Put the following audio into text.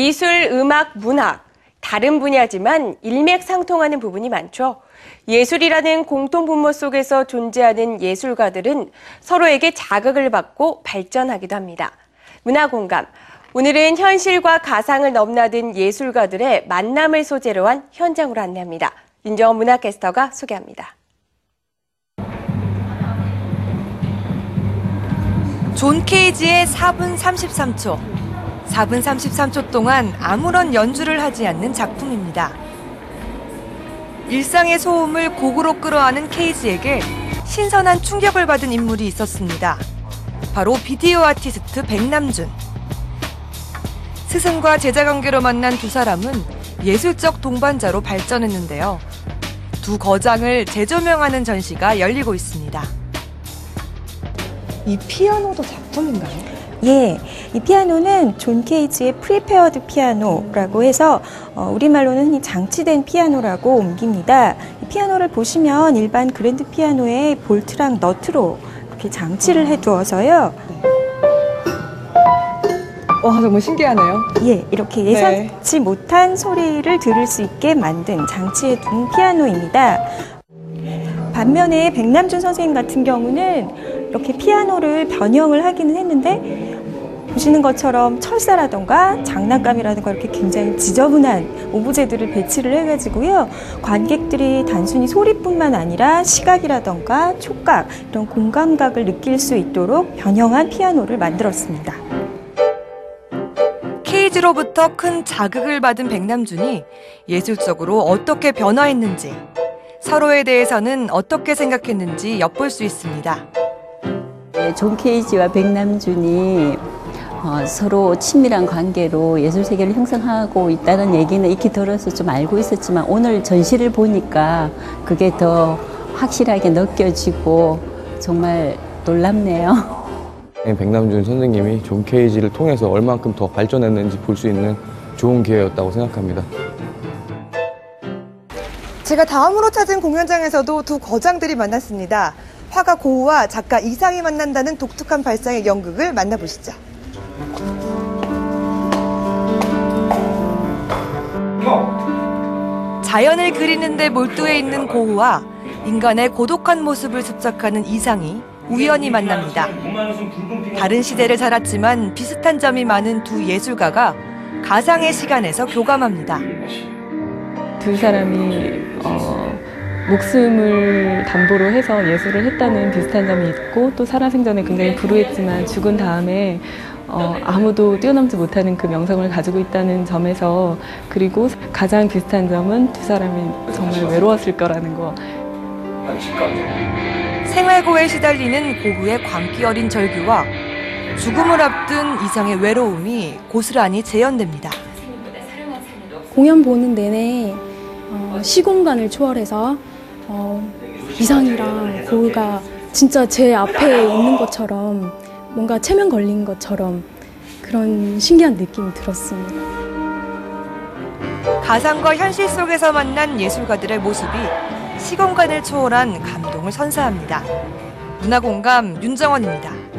미술, 음악, 문학. 다른 분야지만 일맥상통하는 부분이 많죠. 예술이라는 공통 분모 속에서 존재하는 예술가들은 서로에게 자극을 받고 발전하기도 합니다. 문화 공감. 오늘은 현실과 가상을 넘나든 예술가들의 만남을 소재로 한 현장으로 안내합니다. 윤정원 문화캐스터가 소개합니다. 존 케이지의 4분 33초. 4분 33초 동안 아무런 연주를 하지 않는 작품입니다. 일상의 소음을 곡으로 끌어안은 케이지에게 신선한 충격을 받은 인물이 있었습니다. 바로 비디오 아티스트 백남준. 스승과 제자 관계로 만난 두 사람은 예술적 동반자로 발전했는데요. 두 거장을 재조명하는 전시가 열리고 있습니다. 이 피아노도 작품인가요? 예, 이 피아노는 존 케이지의 prepared 피아노라고 해서 어, 우리말로는 흔히 장치된 피아노라고 옮깁니다. 이 피아노를 보시면 일반 그랜드 피아노에 볼트랑 너트로 이렇게 장치를 해두어서요. 와 정말 신기하네요. 예, 이렇게 예상치 못한 소리를 들을 수 있게 만든 장치해 둔 피아노입니다. 반면에 백남준 선생님 같은 경우는 이렇게 피아노를 변형을 하기는 했는데 보시는 것처럼 철사라던가 장난감이라든가 이렇게 굉장히 지저분한 오브제들을 배치를 해가지고요. 관객들이 단순히 소리뿐만 아니라 시각이라던가 촉각, 이런 공감각을 느낄 수 있도록 변형한 피아노를 만들었습니다. 케이지로부터 큰 자극을 받은 백남준이 예술적으로 어떻게 변화했는지, 서로에 대해서는 어떻게 생각했는지 엿볼 수 있습니다. 네, 존 케이지와 백남준이 어, 서로 친밀한 관계로 예술 세계를 형성하고 있다는 얘기는 익히 들어서 좀 알고 있었지만 오늘 전시를 보니까 그게 더 확실하게 느껴지고 정말 놀랍네요. 백남준 선생님이 존 케이지를 통해서 얼만큼 더 발전했는지 볼 수 있는 좋은 기회였다고 생각합니다. 제가 다음으로 찾은 공연장에서도 두 거장들이 만났습니다. 화가 고우와 작가 이상이 만난다는 독특한 발상의 연극을 만나보시죠. 자연을 그리는데 몰두해 있는 고우와 인간의 고독한 모습을 습작하는 이상이 우연히 만납니다. 다른 시대를 살았지만 비슷한 점이 많은 두 예술가가 가상의 시간에서 교감합니다. 두 사람이 어, 목숨을 담보로 해서 예술을 했다는 비슷한 점이 있고 또 살아생전에 굉장히 불우했지만 죽은 다음에 어, 아무도 뛰어넘지 못하는 그 명성을 가지고 있다는 점에서 그리고 가장 비슷한 점은 두 사람이 정말 외로웠을 거라는 거 생활고에 시달리는 고흐의 광기 어린 절규와 죽음을 앞둔 이상의 외로움이 고스란히 재현됩니다. 공연 보는 내내 어, 시공간을 초월해서 어, 이상이랑 고우가 진짜 제 앞에 있는 것처럼 뭔가 체면 걸린 것처럼 그런 신기한 느낌이 들었습니다. 가상과 현실 속에서 만난 예술가들의 모습이 시공간을 초월한 감동을 선사합니다. 문화공감 윤정원입니다.